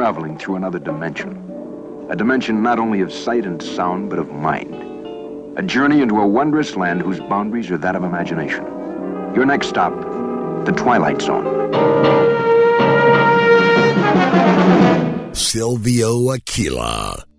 traveling through another dimension. A dimension not only of sight and sound, but of mind. A journey into a wondrous land whose boundaries are that of imagination. Your next stop, the Twilight Zone. Silvio Aquila.